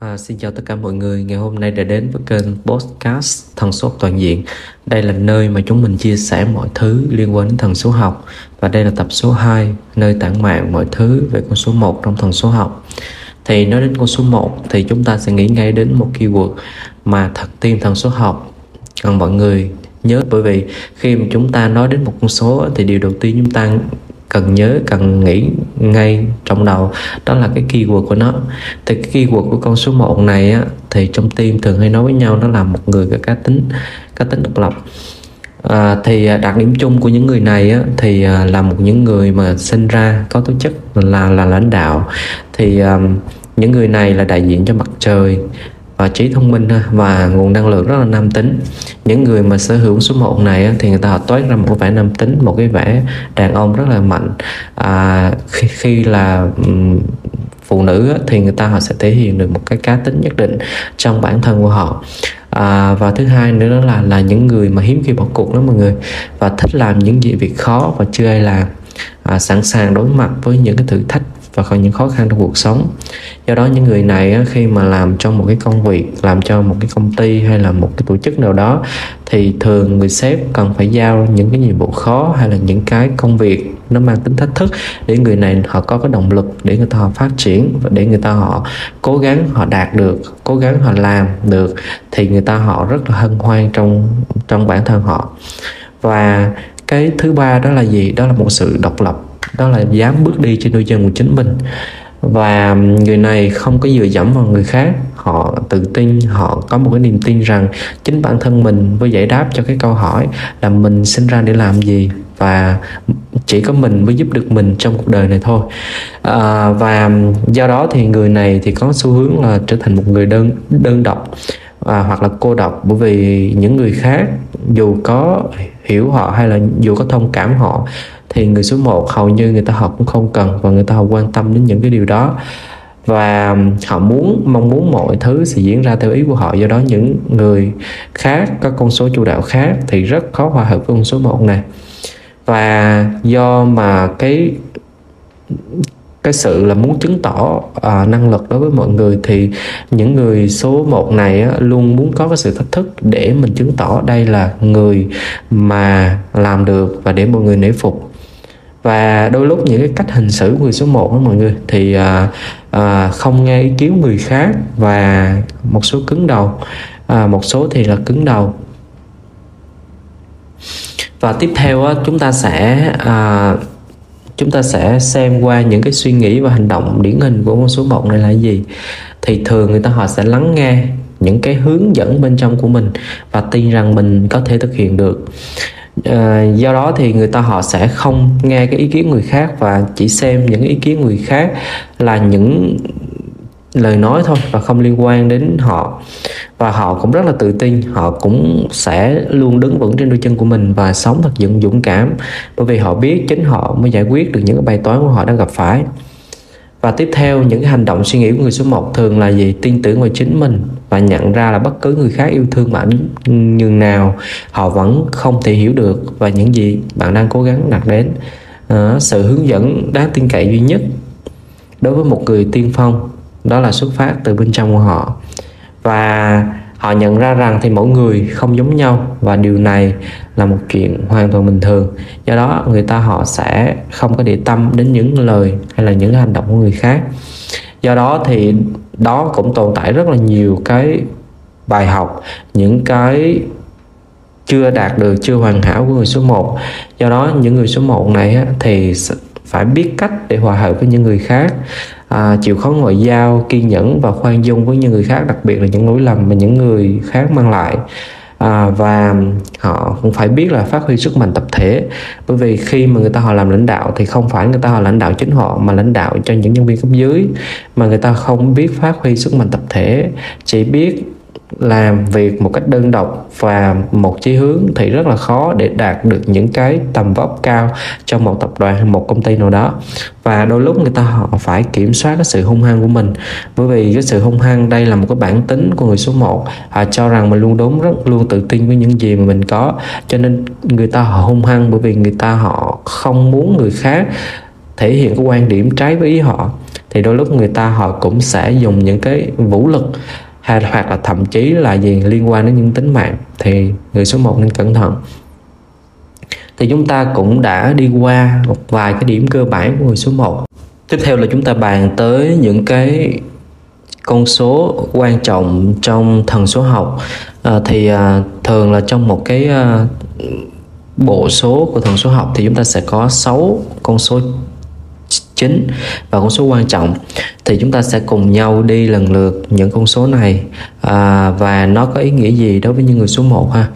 À, xin chào tất cả mọi người, ngày hôm nay đã đến với kênh Podcast Thần số học toàn diện. Đây là nơi mà chúng mình chia sẻ mọi thứ liên quan đến thần số học và đây là tập số 2, nơi tản mạn mọi thứ về con số 1 trong thần số học. Thì nói đến con số 1 thì chúng ta sẽ nghĩ ngay đến một keyword mà thật tiên thần số học cần mọi người nhớ bởi vì khi mà chúng ta nói đến một con số thì điều đầu tiên chúng ta cần nhớ cần nghĩ ngay trong đầu. Đó là cái keyword của nó. Thì cái keyword của con số 1 này á, thì trong team thường hay nói với nhau nó là một người có cá tính cá tính độc lập. À, thì à, đặc điểm chung của những người này á, thì à, là một những người mà sinh ra có tố chất là là lãnh đạo. Thì um, những người này là đại diện cho mặt trời và trí thông minh và nguồn năng lượng rất là nam tính. Những người mà sở hữu số 1 này thì người ta họ toát ra một cái vẻ nam tính một cái vẻ đàn ông rất là mạnh. À, khi, khi là phụ nữ thì người ta họ sẽ thể hiện được một cái cá tính nhất định trong bản thân của họ. À, và thứ hai nữa đó là là những người mà hiếm khi bỏ cuộc đó mọi người và thích làm những gì việc khó và chưa ai làm. À, sẵn sàng đối mặt với những cái thử thách và có những khó khăn trong cuộc sống. Do đó, những người này khi mà làm trong một cái công việc, làm cho một cái công ty hay là một cái tổ chức nào đó, thì thường người sếp cần phải giao những cái nhiệm vụ khó hay là những cái công việc nó mang tính thách thức để người này họ có cái động lực để người ta họ phát triển và để người ta họ cố gắng, họ đạt được, cố gắng họ làm được, thì người ta họ rất là hân hoan trong trong bản thân họ. Và cái thứ ba đó là gì? Đó là một sự độc lập đó là dám bước đi trên đôi chân của chính mình. Và người này không có dựa dẫm vào người khác. Họ tự tin họ có một cái niềm tin rằng chính bản thân mình mới giải đáp cho cái câu hỏi là mình sinh ra để làm gì và chỉ có mình mới giúp được mình trong cuộc đời này thôi. À, và do đó thì người này thì có xu hướng là trở thành một người đơn đơn độc à, hoặc là cô độc. Bởi vì những người khác dù có hiểu họ hay là dù có thông cảm họ thì người số 1 hầu như người ta họ cũng không cần và người ta họ quan tâm đến những cái điều đó. Và họ muốn mong muốn mọi thứ sẽ diễn ra theo ý của họ. Do đó những người khác có con số chủ đạo khác thì rất khó hòa hợp với con số 1 này. Và do mà cái cái sự là muốn chứng tỏ à, năng lực đối với mọi người thì những người số 1 này á, luôn muốn có cái sự thách thức để mình chứng tỏ đây là người mà làm được và để mọi người nể phục và đôi lúc những cái cách hành xử người số 1 đó mọi người thì à, à, không nghe ý kiến người khác và một số cứng đầu. À, một số thì là cứng đầu. Và tiếp theo á, chúng ta sẽ à, chúng ta sẽ xem qua những cái suy nghĩ và hành động điển hình của con số 1 này là gì. Thì thường người ta họ sẽ lắng nghe những cái hướng dẫn bên trong của mình và tin rằng mình có thể thực hiện được à, do đó thì người ta họ sẽ không nghe cái ý kiến người khác và chỉ xem những ý kiến người khác là những lời nói thôi và không liên quan đến họ. Và họ cũng rất là tự tin họ cũng sẽ luôn đứng vững trên đôi chân của mình và sống thật dũng dũng cảm. Bởi vì họ biết chính họ mới giải quyết được những cái bài toán của họ đang gặp phải và tiếp theo những cái hành động suy nghĩ của người số 1 thường là gì? Tin tưởng vào chính mình và nhận ra là bất cứ người khác yêu thương bạn nhường nào họ vẫn không thể hiểu được và những gì bạn đang cố gắng đạt đến. À, sự hướng dẫn đáng tin cậy duy nhất đối với một người tiên phong đó là xuất phát từ bên trong của họ. Và họ nhận ra rằng thì mỗi người không giống nhau và điều này là một chuyện hoàn toàn bình thường. Do đó, người ta họ sẽ không có để tâm đến những lời hay là những hành động của người khác. Do đó thì đó cũng tồn tại rất là nhiều cái bài học, những cái chưa đạt được, chưa hoàn hảo của người số 1 do đó, những người số 1 này thì phải biết cách để hòa hợp với những người khác à, chịu khó ngoại giao kiên nhẫn và khoan dung với những người khác đặc biệt là những lỗi lầm mà những người khác mang lại. À, và họ cũng phải biết là phát huy sức mạnh tập thể. Bởi vì khi mà người ta họ làm lãnh đạo thì không phải người ta họ lãnh đạo chính họ mà lãnh đạo cho những nhân viên cấp dưới. Mà người ta không biết phát huy sức mạnh tập thể chỉ biết làm việc một cách đơn độc và một chí hướng thì rất là khó để đạt được những cái tầm vóc cao trong một tập đoàn hay một công ty nào đó. Và đôi lúc người ta họ phải kiểm soát cái sự hung hăng của mình. Bởi vì cái sự hung hăng đây là một cái bản tính của người số 1 họ à, cho rằng mình luôn đúng, rất luôn tự tin với những gì mà mình có. Cho nên người ta họ hung hăng bởi vì người ta họ không muốn người khác thể hiện cái quan điểm trái với ý họ. Thì đôi lúc người ta họ cũng sẽ dùng những cái vũ lực hay hoặc là thậm chí là gì liên quan đến những tính mạng thì người số 1 nên cẩn thận. Thì chúng ta cũng đã đi qua một vài cái điểm cơ bản của người số 1 tiếp theo là chúng ta bàn tới những cái con số quan trọng trong thần số học. À, thì à, thường là trong một cái à, bộ số của thần số học thì chúng ta sẽ có 6 con số chính. Và con số quan trọng thì chúng ta sẽ cùng nhau đi lần lượt những con số này. À, và nó có ý nghĩa gì đối với những người số 1 ha?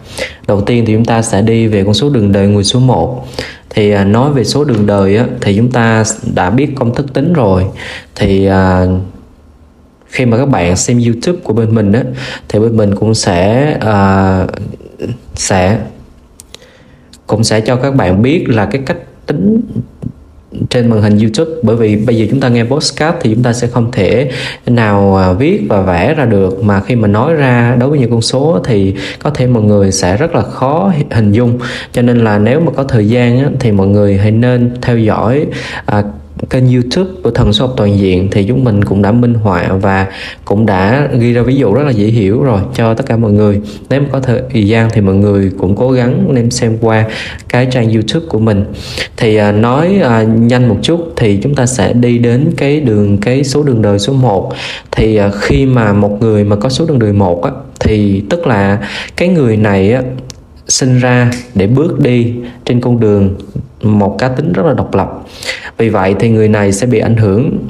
Đầu tiên thì chúng ta sẽ đi về con số đường đời người số 1 thì à, nói về số đường đời á, thì chúng ta đã biết công thức tính rồi. Thì à, khi mà các bạn xem YouTube của bên mình á thì bên mình cũng sẽ à, sẽ cũng sẽ cho các bạn biết là cái cách tính trên màn hình YouTube. Bởi vì bây giờ chúng ta nghe podcast thì chúng ta sẽ không thể nào à, viết và vẽ ra được. Mà khi mà nói ra đối với những con số thì có thể mọi người sẽ rất là khó hình dung. Cho nên là nếu mà có thời gian thì mọi người hãy nên theo dõi à, kênh youtube của thần số học toàn diện thì chúng mình cũng đã minh họa và cũng đã ghi ra ví dụ rất là dễ hiểu rồi cho tất cả mọi người. Nếu mà có thời gian thì mọi người cũng cố gắng nên xem qua cái trang youtube của mình. Thì à, nói à, nhanh một chút thì chúng ta sẽ đi đến cái đường cái số đường đời số 1 thì à, khi mà một người mà có số đường đời một á, thì tức là cái người này á, sinh ra để bước đi trên con đường một cá tính rất là độc lập vì vậy thì người này sẽ bị ảnh hưởng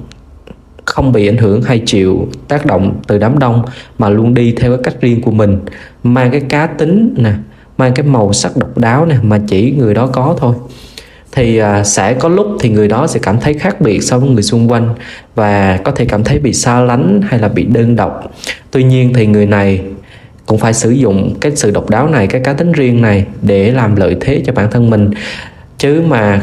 không bị ảnh hưởng hay chịu tác động từ đám đông mà luôn đi theo cái cách riêng của mình mang cái cá tính nè mang cái màu sắc độc đáo nè mà chỉ người đó có thôi. Thì à, sẽ có lúc thì người đó sẽ cảm thấy khác biệt so với người xung quanh và có thể cảm thấy bị xa lánh hay là bị đơn độc. Tuy nhiên thì người này cũng phải sử dụng cái sự độc đáo này cái cá tính riêng này để làm lợi thế cho bản thân mình. Chứ mà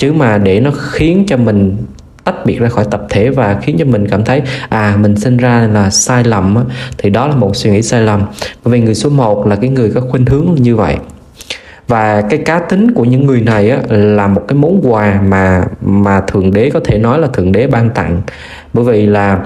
chứ mà để nó khiến cho mình tách biệt ra khỏi tập thể và khiến cho mình cảm thấy à mình sinh ra là sai lầm thì đó là một suy nghĩ sai lầm. Bởi vì người số 1 là cái người có khuynh hướng như vậy. Và cái cá tính của những người này á, là một cái món quà mà mà thượng đế có thể nói là thượng đế ban tặng. Bởi vì là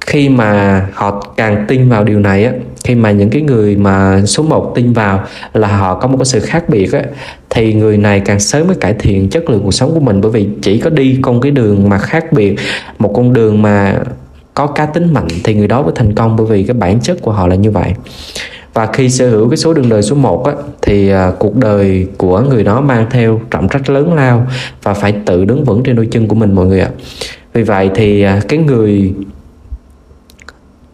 khi mà họ càng tin vào điều này á khi mà những cái người mà số 1 tin vào là họ có một cái sự khác biệt á thì người này càng sớm mới cải thiện chất lượng cuộc sống của mình. Bởi vì chỉ có đi con cái đường mà khác biệt một con đường mà có cá tính mạnh thì người đó mới thành công. Bởi vì cái bản chất của họ là như vậy. Và khi sở hữu cái số đường đời số 1 á, thì à, cuộc đời của người đó mang theo trọng trách lớn lao và phải tự đứng vững trên đôi chân của mình mọi người ạ. Vì vậy thì à, cái người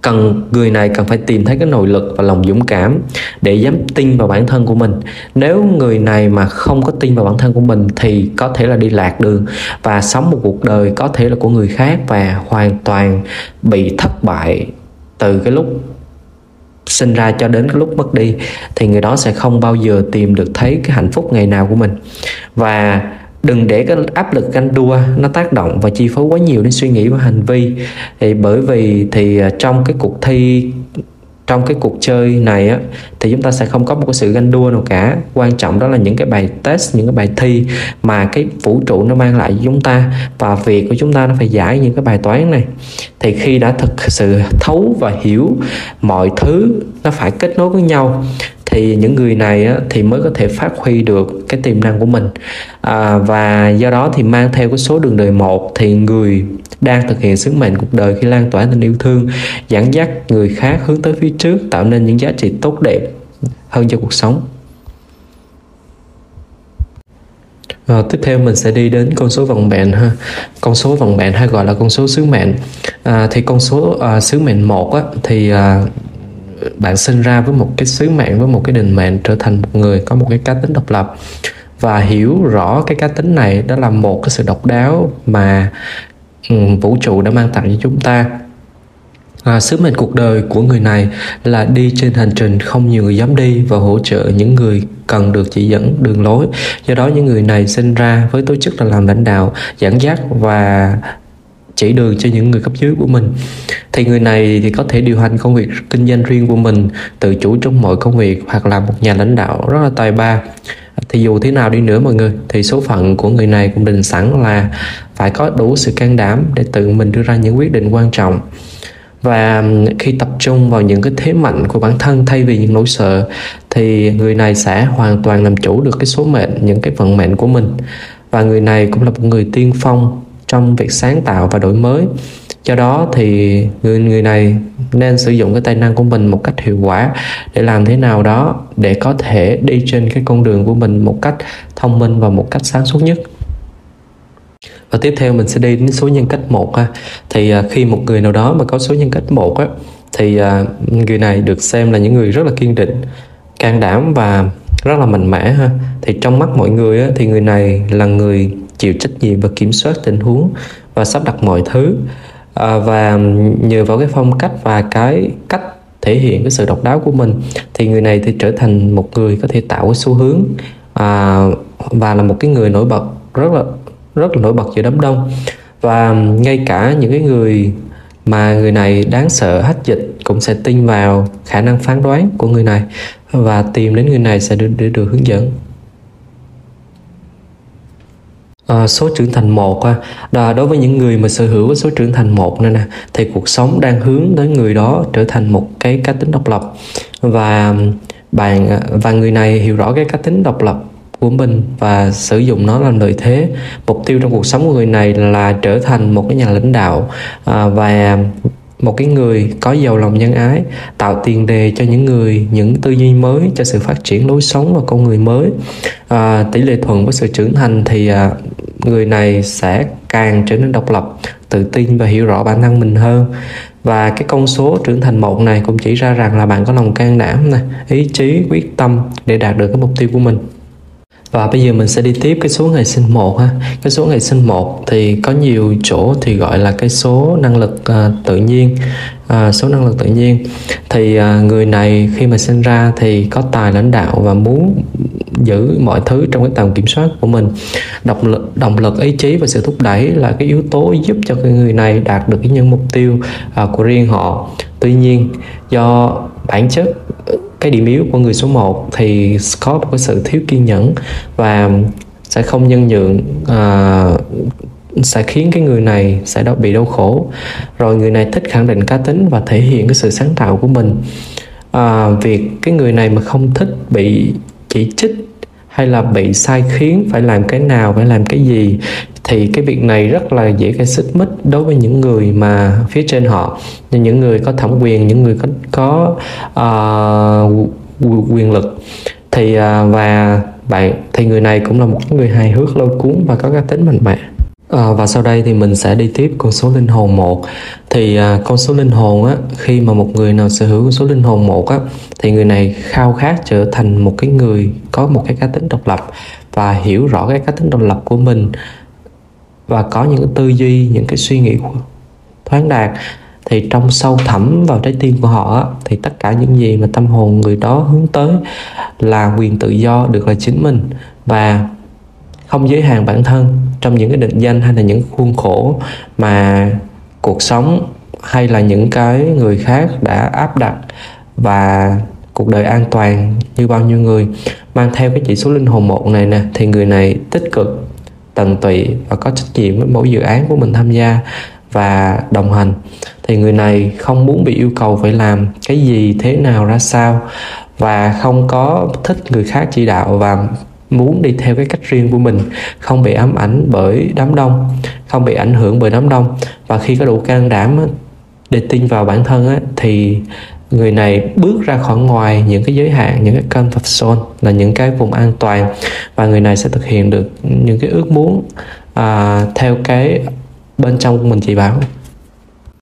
cần, người này cần phải tìm thấy cái nội lực và lòng dũng cảm để dám tin vào bản thân của mình. Nếu người này mà không có tin vào bản thân của mình thì có thể là đi lạc đường và sống một cuộc đời có thể là của người khác và hoàn toàn bị thất bại từ cái lúc sinh ra cho đến cái lúc mất đi, thì người đó sẽ không bao giờ tìm được thấy cái hạnh phúc ngày nào của mình. Và đừng để cái áp lực ganh đua nó tác động và chi phối quá nhiều đến suy nghĩ và hành vi. Thì bởi vì thì à, trong cái cuộc thi, trong cái cuộc chơi này á, thì chúng ta sẽ không có một cái sự ganh đua nào cả. Quan trọng đó là những cái bài test, những cái bài thi mà cái vũ trụ nó mang lại cho chúng ta và việc của chúng ta nó phải giải những cái bài toán này. Thì khi đã thực sự thấu và hiểu mọi thứ, nó phải kết nối với nhau thì những người này á, thì mới có thể phát huy được cái tiềm năng của mình. À, và do đó thì mang theo cái số đường đời một thì người đang thực hiện sứ mệnh cuộc đời khi lan tỏa tình yêu thương dẫn dắt người khác hướng tới phía trước tạo nên những giá trị tốt đẹp hơn cho cuộc sống. À, tiếp theo mình sẽ đi đến con số vận mệnh ha. Con số vận mệnh hay gọi là con số sứ mệnh. À, thì con số à, sứ mệnh một á, thì à, bạn sinh ra với một cái sứ mệnh với một cái định mệnh trở thành một người có một cái cá tính độc lập và hiểu rõ cái cá tính này đó là một cái sự độc đáo mà um, vũ trụ đã mang tặng cho chúng ta À, sứ mệnh cuộc đời của người này là đi trên hành trình không nhiều người dám đi và hỗ trợ những người cần được chỉ dẫn đường lối. Do đó những người này sinh ra với tố chức là làm lãnh đạo, dẫn dắt và chỉ đường cho những người cấp dưới của mình. Thì người này thì có thể điều hành công việc kinh doanh riêng của mình, tự chủ trong mọi công việc hoặc là một nhà lãnh đạo rất là tài ba. Thì dù thế nào đi nữa mọi người, thì số phận của người này cũng định sẵn là phải có đủ sự can đảm để tự mình đưa ra những quyết định quan trọng. Và khi tập trung vào những cái thế mạnh của bản thân thay vì những nỗi sợ, thì người này sẽ hoàn toàn làm chủ được cái số mệnh, những cái vận mệnh của mình. Và người này cũng là một người tiên phong trong việc sáng tạo và đổi mới. Do đó thì người người này nên sử dụng cái tài năng của mình một cách hiệu quả để làm thế nào đó để có thể đi trên cái con đường của mình một cách thông minh và một cách sáng suốt nhất. Và tiếp theo mình sẽ đi đến số nhân cách một ha. Thì à, khi một người nào đó mà có số nhân cách một á thì à, người này được xem là những người rất là kiên định can đảm và rất là mạnh mẽ ha. Thì trong mắt mọi người á, thì người này là người chịu trách nhiệm và kiểm soát tình huống và sắp đặt mọi thứ. À, và nhờ vào cái phong cách và cái cách thể hiện cái sự độc đáo của mình thì người này thì trở thành một người có thể tạo cái xu hướng à, và là một cái người nổi bật rất là rất là nổi bật giữa đám đông. Và ngay cả những cái người mà người này đáng sợ hách dịch cũng sẽ tin vào khả năng phán đoán của người này và tìm đến người này sẽ được, được, được hướng dẫn. À, số trưởng thành một ha. à, đối với những người mà sở hữu số trưởng thành một này nè thì cuộc sống đang hướng tới người đó trở thành một cái cá tính độc lập. Và bạn ờ, và người này hiểu rõ cái cá tính độc lập của mình và sử dụng nó làm lợi thế. Mục tiêu trong cuộc sống của người này là trở thành một cái nhà lãnh đạo à, và một cái người có giàu lòng nhân ái tạo tiền đề cho những người những tư duy mới cho sự phát triển lối sống và con người mới. À, tỷ lệ thuận với sự trưởng thành thì à, người này sẽ càng trở nên độc lập tự tin và hiểu rõ bản thân mình hơn. Và cái con số trưởng thành một này cũng chỉ ra rằng là bạn có lòng can đảm này ý chí quyết tâm để đạt được cái mục tiêu của mình. Và bây giờ mình sẽ đi tiếp cái số ngày sinh một ha. Cái số ngày sinh một thì có nhiều chỗ thì gọi là cái số năng lực uh, tự nhiên. Uh, số năng lực tự nhiên. Thì uh, người này khi mà sinh ra thì có tài lãnh đạo và muốn giữ mọi thứ trong cái tầm kiểm soát của mình. Động lực động lực ý chí và sự thúc đẩy là cái yếu tố giúp cho cái người này đạt được cái những mục tiêu à, của riêng họ. Tuy nhiên do bản chất cái điểm yếu của người số 1 thì có một cái sự thiếu kiên nhẫn và sẽ không nhân nhượng à, sẽ khiến cái người này sẽ đau, bị đau khổ. Rồi người này thích khẳng định cá tính và thể hiện cái sự sáng tạo của mình. À, việc cái người này mà không thích bị chỉ trích hay là bị sai khiến phải làm cái nào phải làm cái gì thì cái việc này rất là dễ gây xích mích đối với những người mà phía trên họ. Những người có thẩm quyền những người có có uh, quyền lực. Thì uh, và bạn thì người này cũng là một người hài hước lôi cuốn và có cá tính mạnh mẽ. À, và sau đây thì mình sẽ đi tiếp con số linh hồn một. Thì à, con số linh hồn á khi mà một người nào sở hữu con số linh hồn một á thì người này khao khát trở thành một cái người có một cái cá tính độc lập và hiểu rõ cái cá tính độc lập của mình và có những cái tư duy những cái suy nghĩ thoáng đạt. Thì trong sâu thẳm vào trái tim của họ thì tất cả những gì mà tâm hồn người đó hướng tới là quyền tự do được là chính mình. Và không giới hạn bản thân trong những cái định danh hay là những khuôn khổ mà cuộc sống hay là những cái người khác đã áp đặt và cuộc đời an toàn như bao nhiêu người. Mang theo cái chỉ số linh hồn một này nè, thì người này tích cực, tận tụy và có trách nhiệm với mỗi dự án của mình tham gia và đồng hành. Thì người này không muốn bị yêu cầu phải làm cái gì, thế nào, ra sao và không có thích người khác chỉ đạo và muốn đi theo cái cách riêng của mình không bị ám ảnh bởi đám đông không bị ảnh hưởng bởi đám đông. Và khi có đủ can đảm để tin vào bản thân thì người này bước ra khỏi ngoài những cái giới hạn những cái comfort zone là những cái vùng an toàn. Và người này sẽ thực hiện được những cái ước muốn à, theo cái bên trong của mình chị bảo.